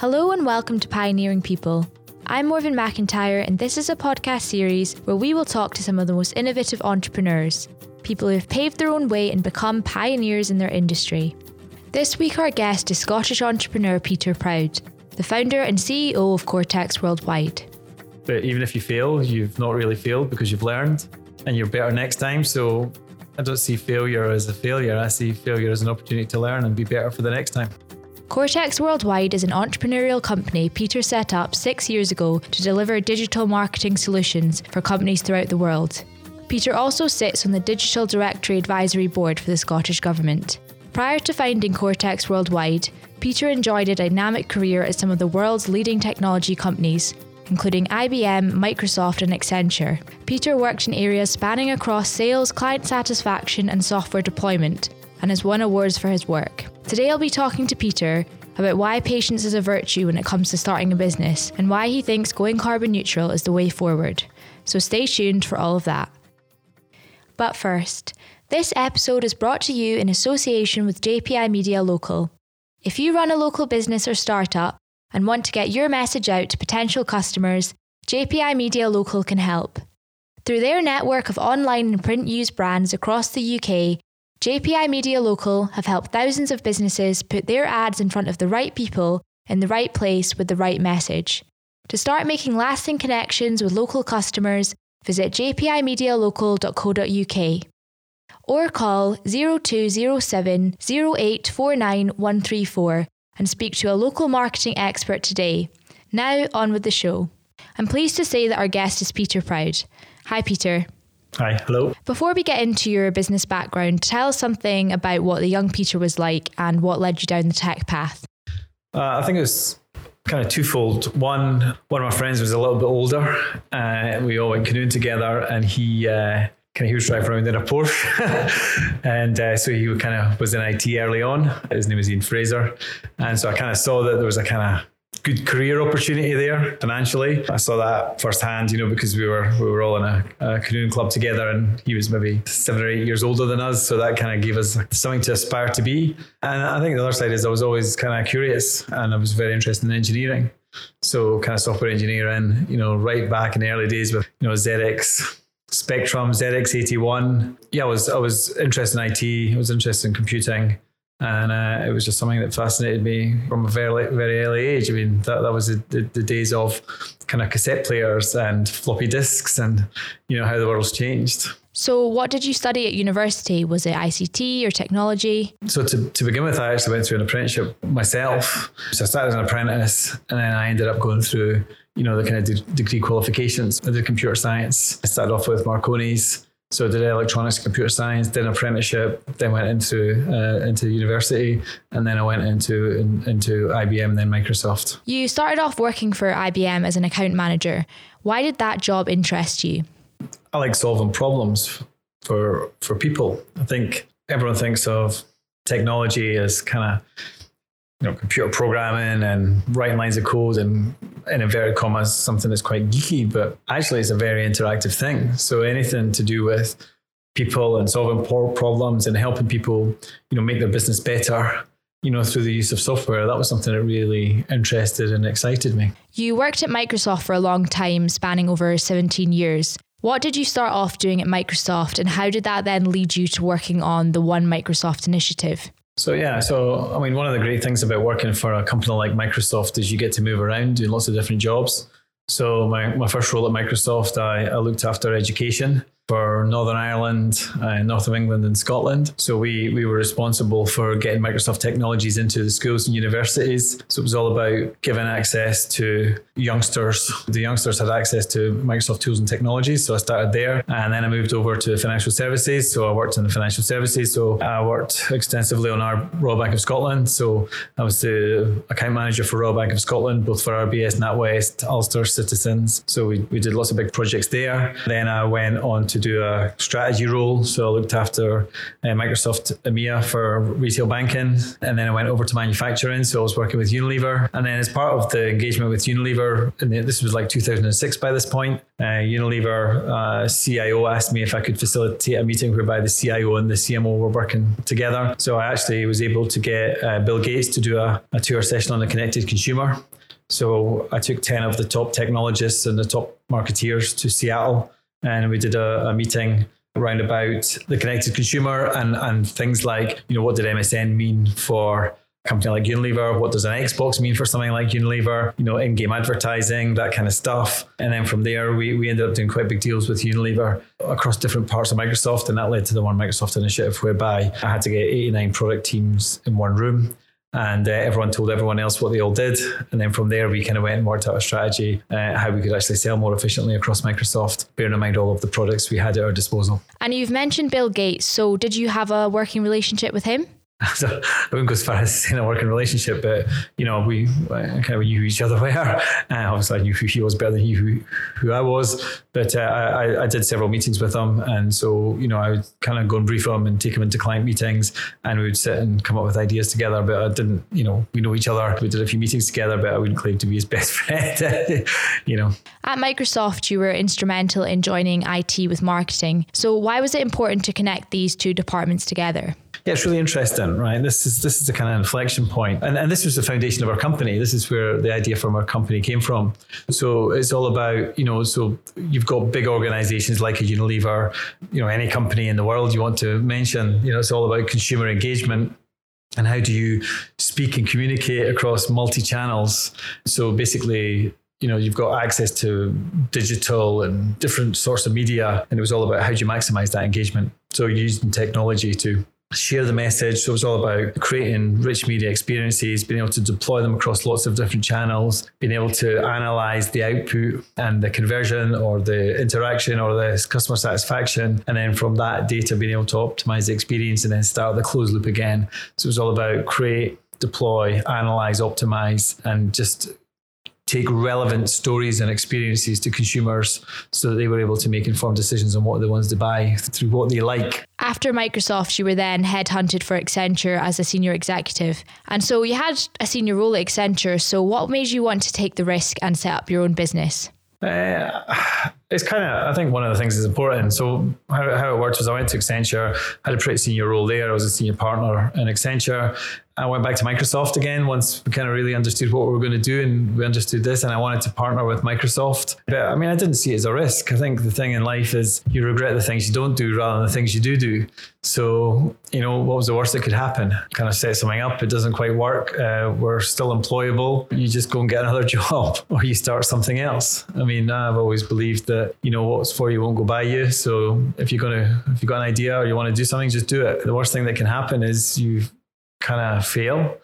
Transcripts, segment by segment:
Hello and welcome to Pioneering People. I'm Morven McIntyre, and this is a podcast series where we will talk to some of the most innovative entrepreneurs, people who have paved their own way and become pioneers in their industry. This week, our guest is Scottish entrepreneur Peter Proud, the founder and CEO of Cortex Worldwide. But even if you fail, you've not really failed because you've learned and you're better next time. So I don't see failure as a failure. I see failure as an opportunity to learn and be better for the next time. Cortex Worldwide is an entrepreneurial company Peter set up six years ago to deliver digital marketing solutions for companies throughout the world. Peter also sits on the Digital Directory Advisory Board for the Scottish Government. Prior to founding Cortex Worldwide, Peter enjoyed a dynamic career at some of the world's leading technology companies, including IBM, Microsoft, and Accenture. Peter worked in areas spanning across sales, client satisfaction, and software deployment, and has won awards for his work. Today I'll be talking to Peter about why patience is a virtue when it comes to starting a business and why he thinks going carbon neutral is the way forward. So stay tuned for all of that. But first, this episode is brought to you in association with JPI Media Local. If you run a local business or startup and want to get your message out to potential customers, JPI Media Local can help. Through their network of online and print news brands across the UK, JPI Media Local have helped thousands of businesses put their ads in front of the right people in the right place with the right message. To start making lasting connections with local customers, visit jpimedialocal.co.uk or call 0207 0849134 and speak to a local marketing expert today. Now, on with the show. I'm pleased to say that our guest is Peter Proud. Hi, Peter. Hi, hello. Before we get into your business background, tell us something about what the young Peter was like and what led you down the tech path. Uh, I think it was kind of twofold. One, one of my friends was a little bit older. Uh, we all went canoeing together, and he uh, kind of he was driving around in a Porsche, and uh, so he kind of was in IT early on. His name was Ian Fraser, and so I kind of saw that there was a kind of good career opportunity there financially. I saw that firsthand, you know, because we were we were all in a, a canoeing club together, and he was maybe seven or eight years older than us, so that kind of gave us something to aspire to be. And I think the other side is I was always kind of curious, and I was very interested in engineering. So kind of software engineering, you know, right back in the early days with you know ZX. Spectrum ZX81. Yeah, I was I was interested in IT. I was interested in computing and uh, it was just something that fascinated me from a very very early age. I mean, that, that was the, the, the, days of kind of cassette players and floppy disks, and you know how the world's changed. So, what did you study at university? Was it ICT or technology? So, to, to begin with, I actually went through an apprenticeship myself. So, I started as an apprentice, and then I ended up going through you know the kind of de- degree qualifications. I did computer science. I started off with Marconi's so I did electronics, computer science, did an apprenticeship, then went into uh, into university, and then I went into in, into IBM, and then Microsoft. You started off working for IBM as an account manager. Why did that job interest you? I like solving problems for for people. I think everyone thinks of technology as kind of you know, computer programming and writing lines of code and in inverted commas, something that's quite geeky, but actually it's a very interactive thing. So anything to do with people and solving problems and helping people, you know, make their business better, you know, through the use of software, that was something that really interested and excited me. You worked at Microsoft for a long time, spanning over 17 years. What did you start off doing at Microsoft and how did that then lead you to working on the One Microsoft initiative? So yeah, so I mean, one of the great things about working for a company like Microsoft is you get to move around doing lots of different jobs. So my, my first role at Microsoft, I, I looked after education for Northern Ireland, uh, north of England, and Scotland. So we we were responsible for getting Microsoft technologies into the schools and universities. So it was all about giving access to youngsters. The youngsters had access to Microsoft tools and technologies. So I started there, and then I moved over to financial services. So I worked in the financial services. So I worked extensively on our Royal Bank of Scotland. So I was the account manager for Royal Bank of Scotland, both for RBS, NatWest, Ulster, Citizens. So we, we did lots of big projects there. Then I went on to do a strategy role. So I looked after uh, Microsoft EMEA for retail banking. And then I went over to manufacturing. So I was working with Unilever. And then as part of the engagement with Unilever, and this was like 2006 by this point, uh, Unilever uh, CIO asked me if I could facilitate a meeting whereby the CIO and the CMO were working together. So I actually was able to get uh, Bill Gates to do a, a tour session on the connected consumer. So I took 10 of the top technologists and the top marketeers to Seattle and we did a, a meeting around about the connected consumer and, and things like, you know, what did MSN mean for a company like Unilever? What does an Xbox mean for something like Unilever? You know, in-game advertising, that kind of stuff. And then from there, we, we ended up doing quite big deals with Unilever across different parts of Microsoft. And that led to the One Microsoft initiative, whereby I had to get 89 product teams in one room and uh, everyone told everyone else what they all did. And then from there, we kind of went and worked out a strategy uh, how we could actually sell more efficiently across Microsoft, bearing in mind all of the products we had at our disposal. And you've mentioned Bill Gates. So, did you have a working relationship with him? so I wouldn't go as far as saying a working relationship, but you know, we kind of knew who each other were. Uh, obviously, I knew who he was better than he who, who I was. But uh, I, I did several meetings with him, and so you know, I would kind of go and brief him and take him into client meetings, and we would sit and come up with ideas together. But I didn't, you know, we know each other. We did a few meetings together, but I wouldn't claim to be his best friend. you know. At Microsoft, you were instrumental in joining IT with marketing. So why was it important to connect these two departments together? Yeah, it's really interesting, right? This is this is a kind of inflection point. And, and this was the foundation of our company. This is where the idea from our company came from. So it's all about, you know, so you've got big organizations like a Unilever, you know, any company in the world you want to mention, you know, it's all about consumer engagement and how do you speak and communicate across multi channels. So basically, you know, you've got access to digital and different sorts of media, and it was all about how do you maximize that engagement. So using technology to share the message. So it was all about creating rich media experiences, being able to deploy them across lots of different channels, being able to analyze the output and the conversion or the interaction or the customer satisfaction. And then from that data, being able to optimize the experience and then start the closed loop again. So it was all about create, deploy, analyze, optimize, and just take relevant stories and experiences to consumers so that they were able to make informed decisions on what they wanted to buy through what they like. After Microsoft, you were then headhunted for Accenture as a senior executive. And so you had a senior role at Accenture. So, what made you want to take the risk and set up your own business? Uh, it's kind of, I think one of the things is important. So, how, how it worked was I went to Accenture, had a pretty senior role there. I was a senior partner in Accenture. I went back to Microsoft again once we kind of really understood what we were going to do and we understood this. And I wanted to partner with Microsoft. But I mean, I didn't see it as a risk. I think the thing in life is you regret the things you don't do rather than the things you do do. So, you know, what was the worst that could happen? Kind of set something up, it doesn't quite work. Uh, we're still employable. You just go and get another job or you start something else. I mean, I've always believed that, you know, what's for you won't go by you. So if you're going to, if you've got an idea or you want to do something, just do it. The worst thing that can happen is you kind of fail.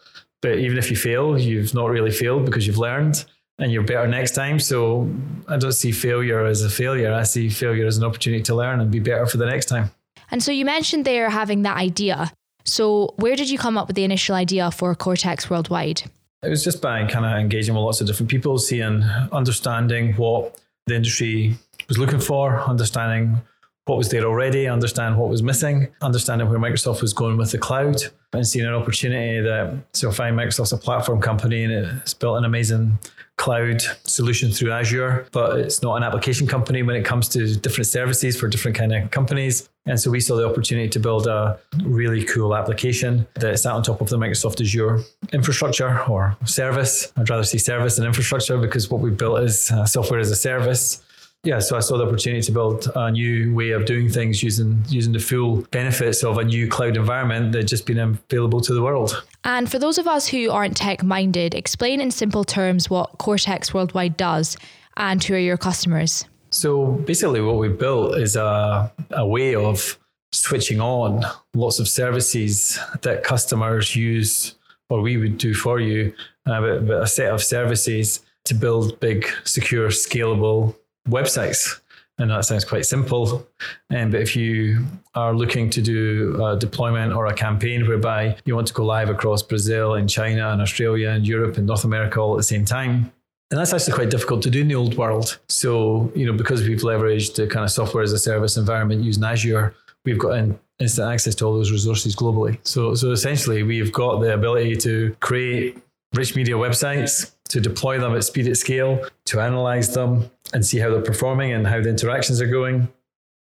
But even if you fail, you've not really failed because you've learned and you're better next time. So I don't see failure as a failure. I see failure as an opportunity to learn and be better for the next time. And so you mentioned there having that idea. So where did you come up with the initial idea for Cortex Worldwide? It was just by kind of engaging with lots of different people, seeing, understanding what the industry was looking for, understanding what was there already, understand what was missing, understanding where Microsoft was going with the cloud, and seeing an opportunity that so find Microsoft's a platform company and it's built an amazing cloud solution through Azure, but it's not an application company when it comes to different services for different kind of companies. And so we saw the opportunity to build a really cool application that sat on top of the Microsoft Azure infrastructure or service. I'd rather say service than infrastructure because what we built is uh, software as a service yeah, so I saw the opportunity to build a new way of doing things using using the full benefits of a new cloud environment that just been available to the world. And for those of us who aren't tech minded, explain in simple terms what Cortex Worldwide does and who are your customers. So basically, what we built is a, a way of switching on lots of services that customers use or we would do for you, uh, but, but a set of services to build big, secure, scalable websites. And that sounds quite simple. Um, but if you are looking to do a deployment or a campaign whereby you want to go live across Brazil and China and Australia and Europe and North America all at the same time, And that's actually quite difficult to do in the old world. So, you know, because we've leveraged the kind of software as a service environment using Azure, we've got in, instant access to all those resources globally. So, so essentially, we've got the ability to create rich media websites, to deploy them at speed at scale, to analyze them and see how they're performing and how the interactions are going,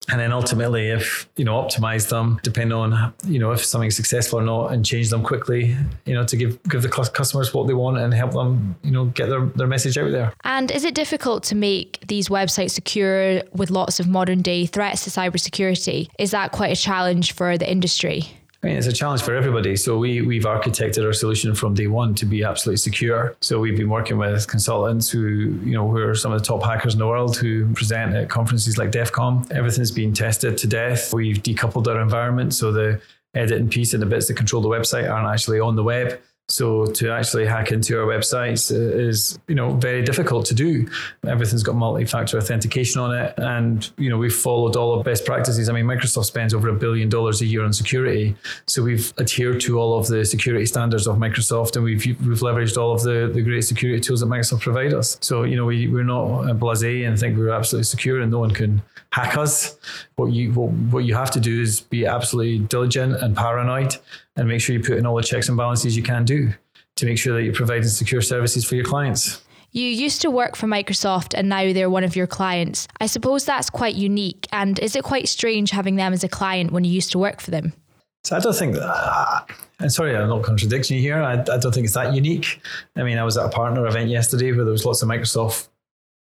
and then ultimately if you know optimize them depending on you know if something's successful or not and change them quickly you know to give give the customers what they want and help them you know get their, their message out there. And is it difficult to make these websites secure with lots of modern day threats to cybersecurity? Is that quite a challenge for the industry I mean, it's a challenge for everybody. So we we've architected our solution from day one to be absolutely secure. So we've been working with consultants who, you know, who are some of the top hackers in the world who present at conferences like DEF CON. Everything's been tested to death. We've decoupled our environment so the editing piece and the bits that control the website aren't actually on the web. So to actually hack into our websites is, you know, very difficult to do. Everything's got multi-factor authentication on it, and you know we've followed all of best practices. I mean, Microsoft spends over a billion dollars a year on security, so we've adhered to all of the security standards of Microsoft, and we've we've leveraged all of the the great security tools that Microsoft provide us. So you know we we're not blasé and think we're absolutely secure and no one can hack us. What you what, what you have to do is be absolutely diligent and paranoid and make sure you put in all the checks and balances you can do to make sure that you're providing secure services for your clients. You used to work for Microsoft and now they're one of your clients. I suppose that's quite unique. And is it quite strange having them as a client when you used to work for them? So I don't think that, uh, and sorry, I'm not contradicting you here. I, I don't think it's that unique. I mean, I was at a partner event yesterday where there was lots of Microsoft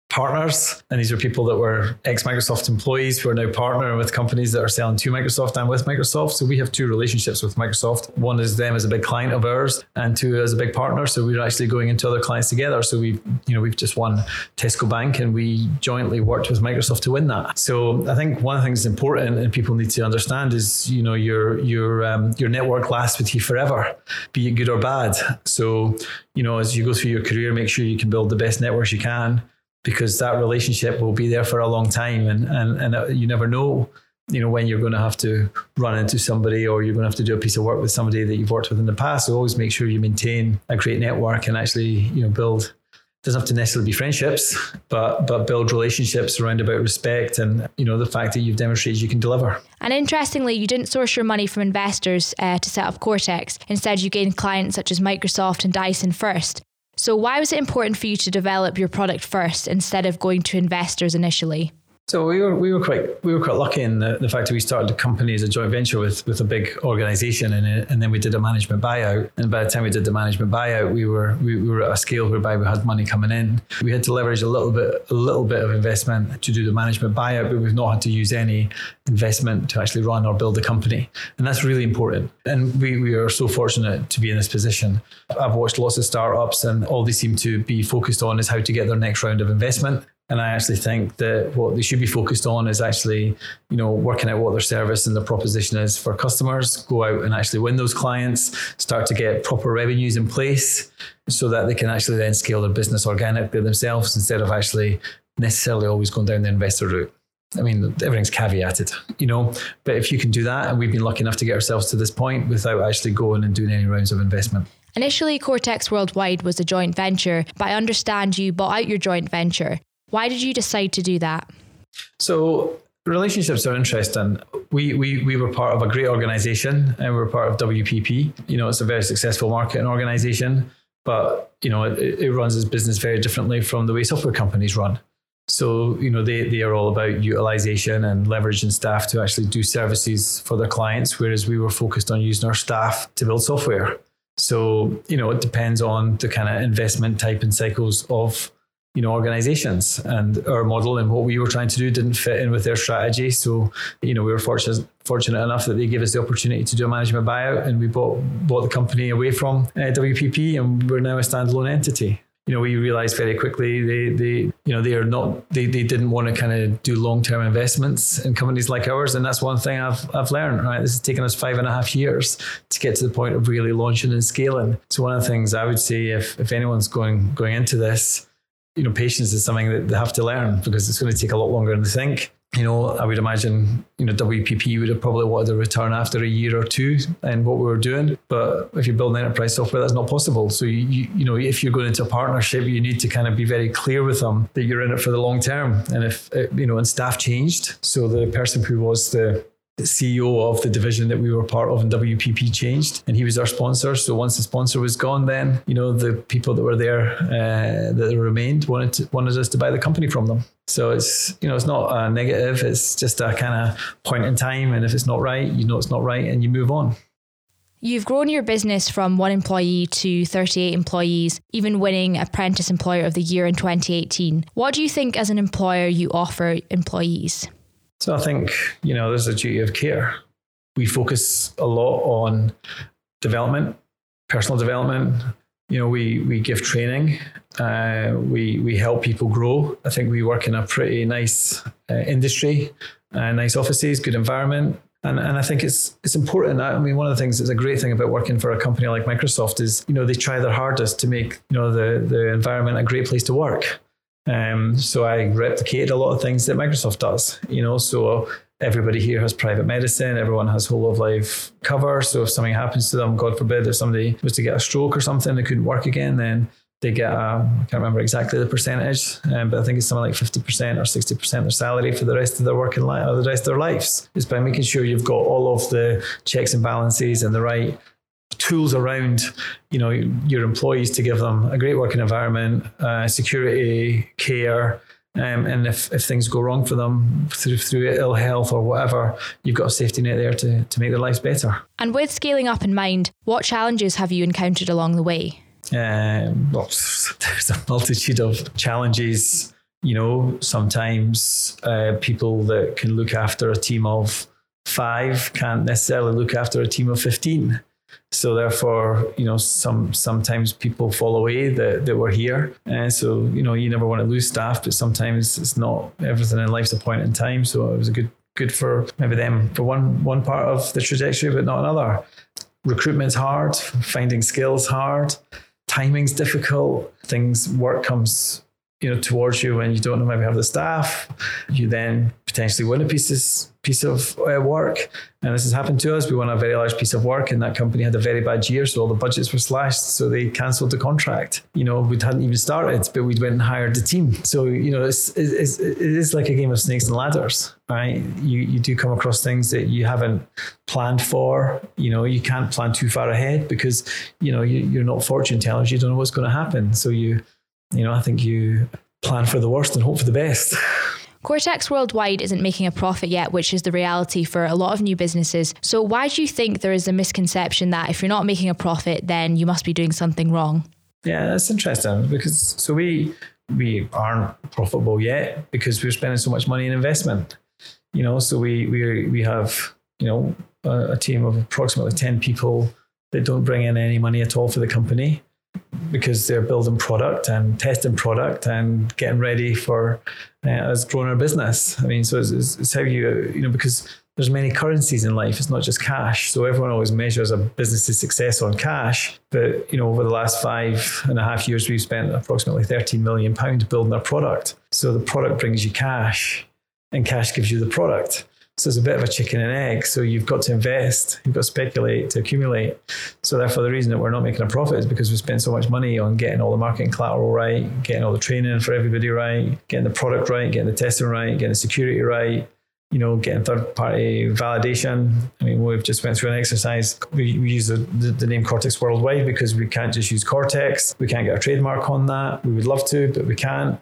partners. And these are people that were ex Microsoft employees who are now partnering with companies that are selling to Microsoft and with Microsoft. So we have two relationships with Microsoft. One is them as a big client of ours, and two as a big partner. So we're actually going into other clients together. So we've, you know, we've just won Tesco Bank and we jointly worked with Microsoft to win that. So I think one of the things important and people need to understand is, you know, your your um, your network lasts with you forever, be it good or bad. So, you know, as you go through your career, make sure you can build the best networks you can because that relationship will be there for a long time. And and, and uh, you never know you know when you're going to have to run into somebody or you're going to have to do a piece of work with somebody that you've worked with in the past. So always make sure you maintain a great network and actually you know build doesn't have to necessarily be friendships but but build relationships around about respect and you know the fact that you've demonstrated you can deliver. And interestingly you didn't source your money from investors uh, to set up cortex. Instead you gained clients such as microsoft and dyson first so, why was it important for you to develop your product first instead of going to investors initially? So we were we were quite we were quite lucky in the, the fact that we started the company as a joint venture with with a big organization and and then we did a management buyout. And by the time we did the management buyout we were we, we were at a scale whereby we had money coming in. We had to leverage a little bit a little bit of investment to do the management buyout but we've not had to use any investment to actually run or build the company. And that's really important. And we we are so fortunate to be in this position. I've watched lots of startups and all they seem to be focused on is how to get their next round of investment and I actually think that what they should be focused on is actually, you know, working out what their service and their proposition is for customers, go out and actually win those clients, start to get proper revenues in place so that they can actually then scale their business organically themselves instead of actually necessarily always going down the investor route. I mean, everything's caveated, you know, but if you can do that, and we've been lucky enough to get ourselves to this point without actually going and doing any rounds of investment. Initially, Cortex Worldwide was a joint venture, but I understand you bought out your joint venture. Why did you decide to do that? So relationships are interesting. We, we we were part of a great organization and we were part of WPP. You know, it's a very successful marketing organization, but you know, it, it runs its business very differently from the way software companies run. So, you know, they, they are all about utilization and leveraging staff to actually do services for their clients, whereas we were focused on using our staff to build software. So, you know, it depends on the kind of investment type and cycles of you know organizations and our model and what we were trying to do didn't fit in with their strategy so you know we were fortunate fortunate enough that they gave us the opportunity to do a management buyout and we bought bought the company away from uh, WPP and we're now a standalone entity you know, we realized very quickly they, they, you know, they are not, they, they didn't want to kind of do long-term investments in companies like ours. And that's one thing I've, I've learned, right? This has taken us five and a half years to get to the point of really launching and scaling. So one of the things I would say, if, if anyone's going, going into this, you know, patience is something that they have to learn because it's going to take a lot longer than they think. you know, I would imagine, you know, WPP would have probably wanted a return after a year or two and what we were doing. But if you're building enterprise software, that's not possible. So, you, you, know, if you're going into a partnership, you need to kind of be very clear with them that you're in it for the long term. And if, uh, you know, and staff changed. So the person who was the CEO of the division that we were part of in WPP changed, and he was our sponsor. So once the sponsor was gone, then you know the people that were there uh, that remained wanted to, wanted us to buy the company from them. So it's you know it's not a negative. It's just a kind of point in time, and if it's not right, you know it's not right, and you move on. You've grown your business from one employee to 38 employees, even winning Apprentice Employer of the Year in 2018. What do you think, as an employer, you offer employees? So I think, you know, there's a duty of care. We focus a lot on development, personal development. You know, we we give training. Uh, we we help people grow. I think we work in a pretty nice uh, industry, uh, nice offices, good environment. And, and I think it's it's important. I mean, one of the things that's a great thing about working for a company like Microsoft is, you know, they try their hardest to make, you know, the, the environment a great place to work. Um, so I replicated a lot of things that Microsoft does, you know, so everybody here has private medicine, everyone has whole of life cover. So if something happens to them, God forbid, if somebody was to get a stroke or something, they couldn't work again, then they get a, I can't remember exactly the percentage, um, but I think it's something like 50% or 60% of their salary for the rest of their working life, or the rest of their lives. It's by making sure you've got all of the checks and balances and the right tools around you know your employees to give them a great working environment, uh, security, care. Um, and if, if things go wrong for them through through ill health or whatever, you've got a safety net there to, to make their lives better. And with scaling up in mind, what challenges have you encountered along the way? Um, well, there's a multitude of challenges. You know, sometimes uh, people that can look after a team of five can't necessarily look after a team of 15. So therefore, you know, some sometimes people fall away that, that were here. And so, you know, you never want to lose staff, but sometimes it's not everything in life's a point in time. So it was a good good for maybe them for one one part of the trajectory, but not another. Recruitment's hard, finding skills hard, timing's difficult, things work comes you know towards you when you don't know maybe have the staff you then potentially win a piece of, piece of uh, work. And this has happened to us. We won a very large piece of work and that company had a very bad year so all the budgets were slashed so they cancelled the contract. You know we hadn't even started but we went and hired the team. So you know it's, it's, it is like a game of snakes and ladders right? You you do come across things that you haven't planned for. You know you can't plan too far ahead because you know you, you're not fortune tellers. You don't know what's going to happen. So you you know, I think you plan for the worst and hope for the best. Cortex Worldwide isn't making a profit yet, which is the reality for a lot of new businesses. So, why do you think there is a misconception that if you're not making a profit, then you must be doing something wrong? Yeah, that's interesting because so we we aren't profitable yet because we're spending so much money in investment. You know, so we we we have you know a, a team of approximately ten people that don't bring in any money at all for the company because they're building product and testing product and getting ready for uh, us growing our business. I mean, so it's, it's, how you, you know, because there's many currencies in life. It's not just cash. So everyone always measures a business's success on cash. But, you know, over the last five and a half years, we've spent approximately 13 million pounds building our product. So the product brings you cash and cash gives you the product. So it's a bit of a chicken and egg. So you've got to invest, you've got to speculate to accumulate. So therefore, the reason that we're not making a profit is because we spend so much money on getting all the marketing collateral right, getting all the training for everybody right, getting the product right, getting the testing right, getting the security right, you know, getting third party validation. I mean, we've just went through an exercise. We, we use the, the, the, name Cortex Worldwide because we can't just use Cortex. We can't get a trademark on that. We would love to, but we can't.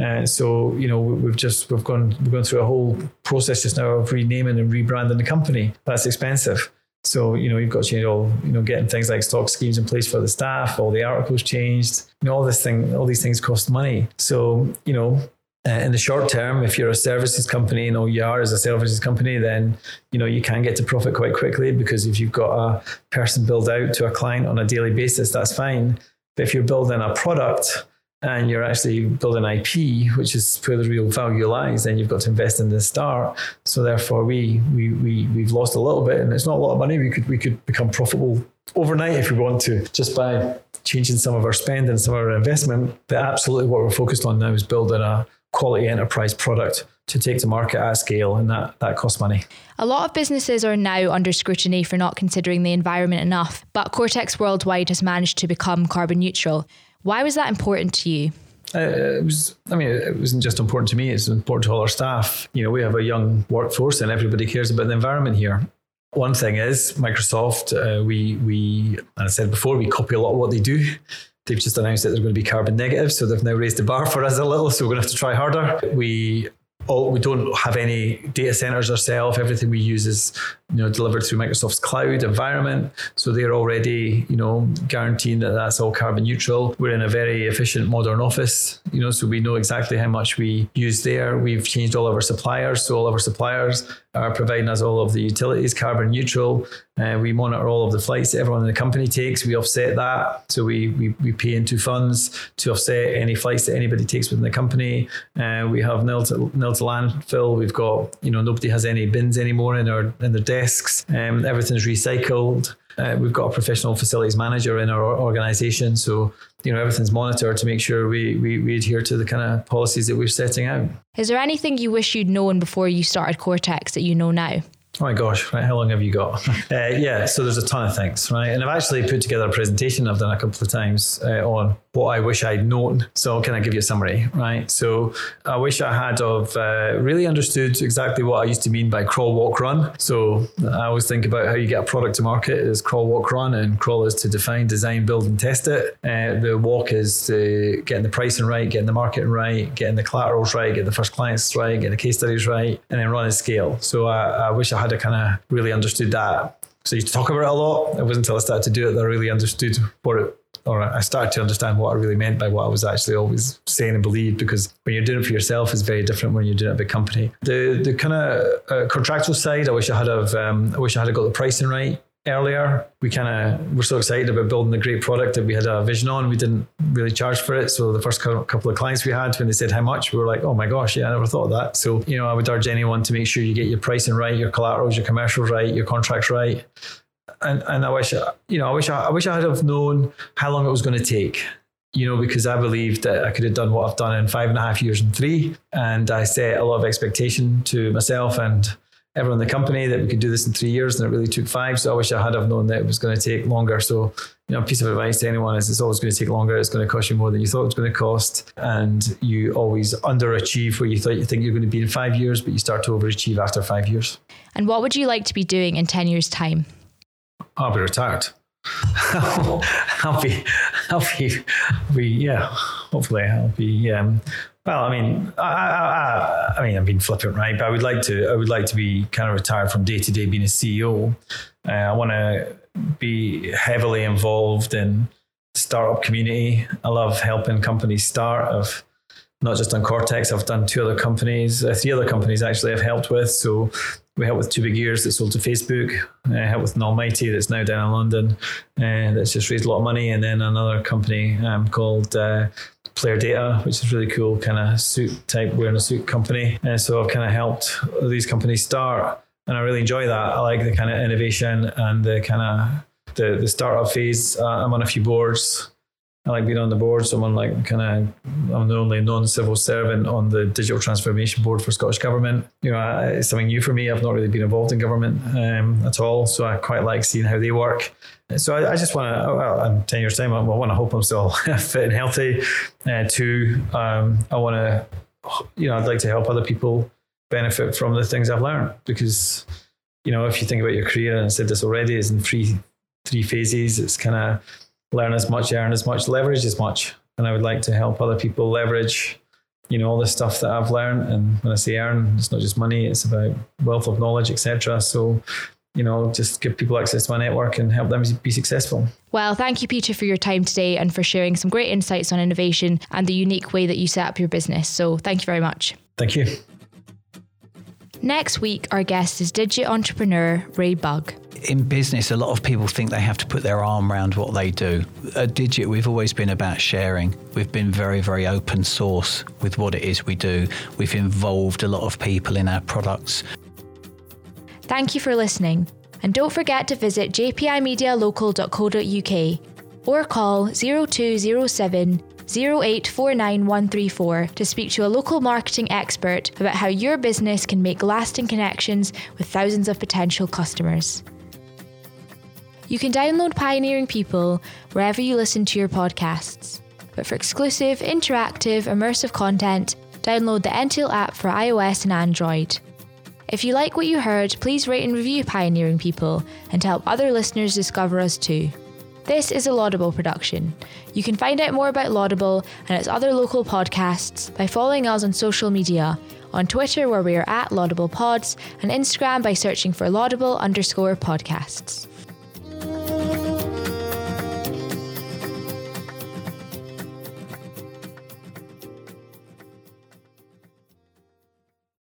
Uh, so, you know, we've just, we've gone, we've gone through a whole process just now of renaming and rebranding the company. That's expensive. So, you know, you've got to change all, you know, getting things like stock schemes in place for the staff, all the articles changed, you know, all this thing, all these things cost money. So, you know, uh, in the short term, if you're a services company, you know, you are as a services company, then, you know, you can get to profit quite quickly because if you've got a person build out to a client on a daily basis, that's fine. But if you're building a product and you're actually building IP, which is where the real value lies, then you've got to invest in the start. So therefore, we we we we've lost a little bit, and it's not a lot of money. We could we could become profitable overnight if we want to, just by changing some of our spend and some of our investment. But absolutely, what we're focused on now is building a quality enterprise product to take to market at scale, and that, that costs money. A lot of businesses are now under scrutiny for not considering the environment enough, but Cortex Worldwide has managed to become carbon neutral. Why was that important to you? Uh, it was, I mean, it wasn't just important to me, it's important to all our staff. You know, we have a young workforce and everybody cares about the environment here. One thing is Microsoft, uh, we, we, and I said before, we copy a lot of what they do. They've just announced that they're going to be carbon negative, so they've now raised the bar for us a little. So we're going to have to try harder. We all, we don't have any data centers ourselves. Everything we use is you know delivered through Microsoft's cloud environment. So they're already you know guaranteeing that that's all carbon neutral. We're in a very efficient modern office, you know, so we know exactly how much we use there. We've changed all of our suppliers, so all of our suppliers are providing us all of the utilities carbon neutral. Uh, we monitor all of the flights that everyone in the company takes. We offset that. So we, we, we pay into funds to offset any flights that anybody takes within the company. Uh, we have nil to, nil to landfill. We've got, you know, nobody has any bins anymore in our in their desks. Um, everything's recycled. Uh, we've got a professional facilities manager in our organization. So, you know, everything's monitored to make sure we, we, we adhere to the kind of policies that we're setting out. Is there anything you wish you'd known before you started Cortex that you know now? Oh my gosh, right? How long have you got? uh, yeah, so there's a ton of things, right? And I've actually put together a presentation I've done a couple of times uh, on what I wish I'd known. So can I give you a summary, right? So I wish I had of uh, really understood exactly what I used to mean by crawl, walk, run. So I always think about how you get a product to market is crawl, walk, run, and crawl is to define, design, build, and test it. Uh, the walk is to getting the pricing right, getting the marketing right, getting the collaterals right, getting the first clients right, getting the case studies right, and then run and scale. So I, I wish I had a kind of really understood that. So you talk about it a lot. It wasn't until I started to do it that I really understood what it or I started to understand what I really meant by what I was actually always saying and believed. Because when you're doing it for yourself, is very different when you're doing it a big company. The the kind of uh, contractual side, I wish I had um, I wish I had got the pricing right earlier. We kind of were so excited about building the great product that we had a vision on. We didn't really charge for it. So the first couple of clients we had, when they said how much, we were like, oh my gosh, yeah, I never thought of that. So, you know, I would urge anyone to make sure you get your pricing right, your collaterals, your commercials right, your contracts right and and I wish you know I wish I, I wish I had have known how long it was going to take. You know, because I believed that I could have done what I've done in five and a half years and three, and I set a lot of expectation to myself and everyone in the company that we could do this in three years, and it really took five. So I wish I had have known that it was going to take longer. So you know, a piece of advice to anyone is it's always going to take longer. It's going to cost you more than you thought it was going to cost. And you always underachieve where you thought you think you're going to be in five years, but you start to overachieve after five years. And what would you like to be doing in 10 years' time? I'll be retired. I'll be, I'll be, I'll be, yeah. Hopefully, I'll be. Um, well, I mean, I, I, I, mean, I've been flippant, right? But I would like to, I would like to be kind of retired from day to day being a CEO. Uh, I want to be heavily involved in startup community. I love helping companies start. I've not just done Cortex, I've done two other companies, uh, three other companies actually I've helped with. So we helped with Two Big Ears that sold to Facebook. I uh, helped with Almighty that's now down in London uh, that's just raised a lot of money. And then another company um, called uh, Player Data, which is really cool, kind of suit type wearing a suit company. And so I've kind of helped these companies start, and I really enjoy that. I like the kind of innovation and the kind of the the startup phase. Uh, I'm on a few boards I like being on the board. So I'm like kind of, I'm the only non-civil servant on the digital transformation board for Scottish Government. You know, it's something new for me. I've not really been involved in government um, at all. So I quite like seeing how they work. So I, I just want to, well, in 10 years time, I, I want to hope I'm still fit and healthy. Uh, two, um, I want to, you know, I'd like to help other people benefit from the things I've learned because, you know, if you think about your career, and I said this already, is in three, three phases. It's kind of, learn as much, earn as much, leverage as much. And I would like to help other people leverage, you know, all the stuff that I've learned. And when I say earn, it's not just money; it's about wealth of knowledge, etc. So, you know, just give people access to my network and help them be successful. Well, thank you, Peter, for your time today and for sharing some great insights on innovation and the unique way that you set up your business. So, thank you very much. Thank you. Next week, our guest is digit entrepreneur Ray Bugg in business, a lot of people think they have to put their arm around what they do. At Digit, we've always been about sharing. We've been very, very open source with what it is we do. We've involved a lot of people in our products. Thank you for listening. And don't forget to visit jpimedialocal.co.uk or call 0207 0849134 to speak to a local marketing expert about how your business can make lasting connections with thousands of potential customers. You can download Pioneering People wherever you listen to your podcasts. But for exclusive, interactive, immersive content, download the Entale app for iOS and Android. If you like what you heard, please rate and review Pioneering People and help other listeners discover us too. This is a Laudable production. You can find out more about Laudable and its other local podcasts by following us on social media, on Twitter where we are at Laudable Pods, and Instagram by searching for Laudable underscore podcasts.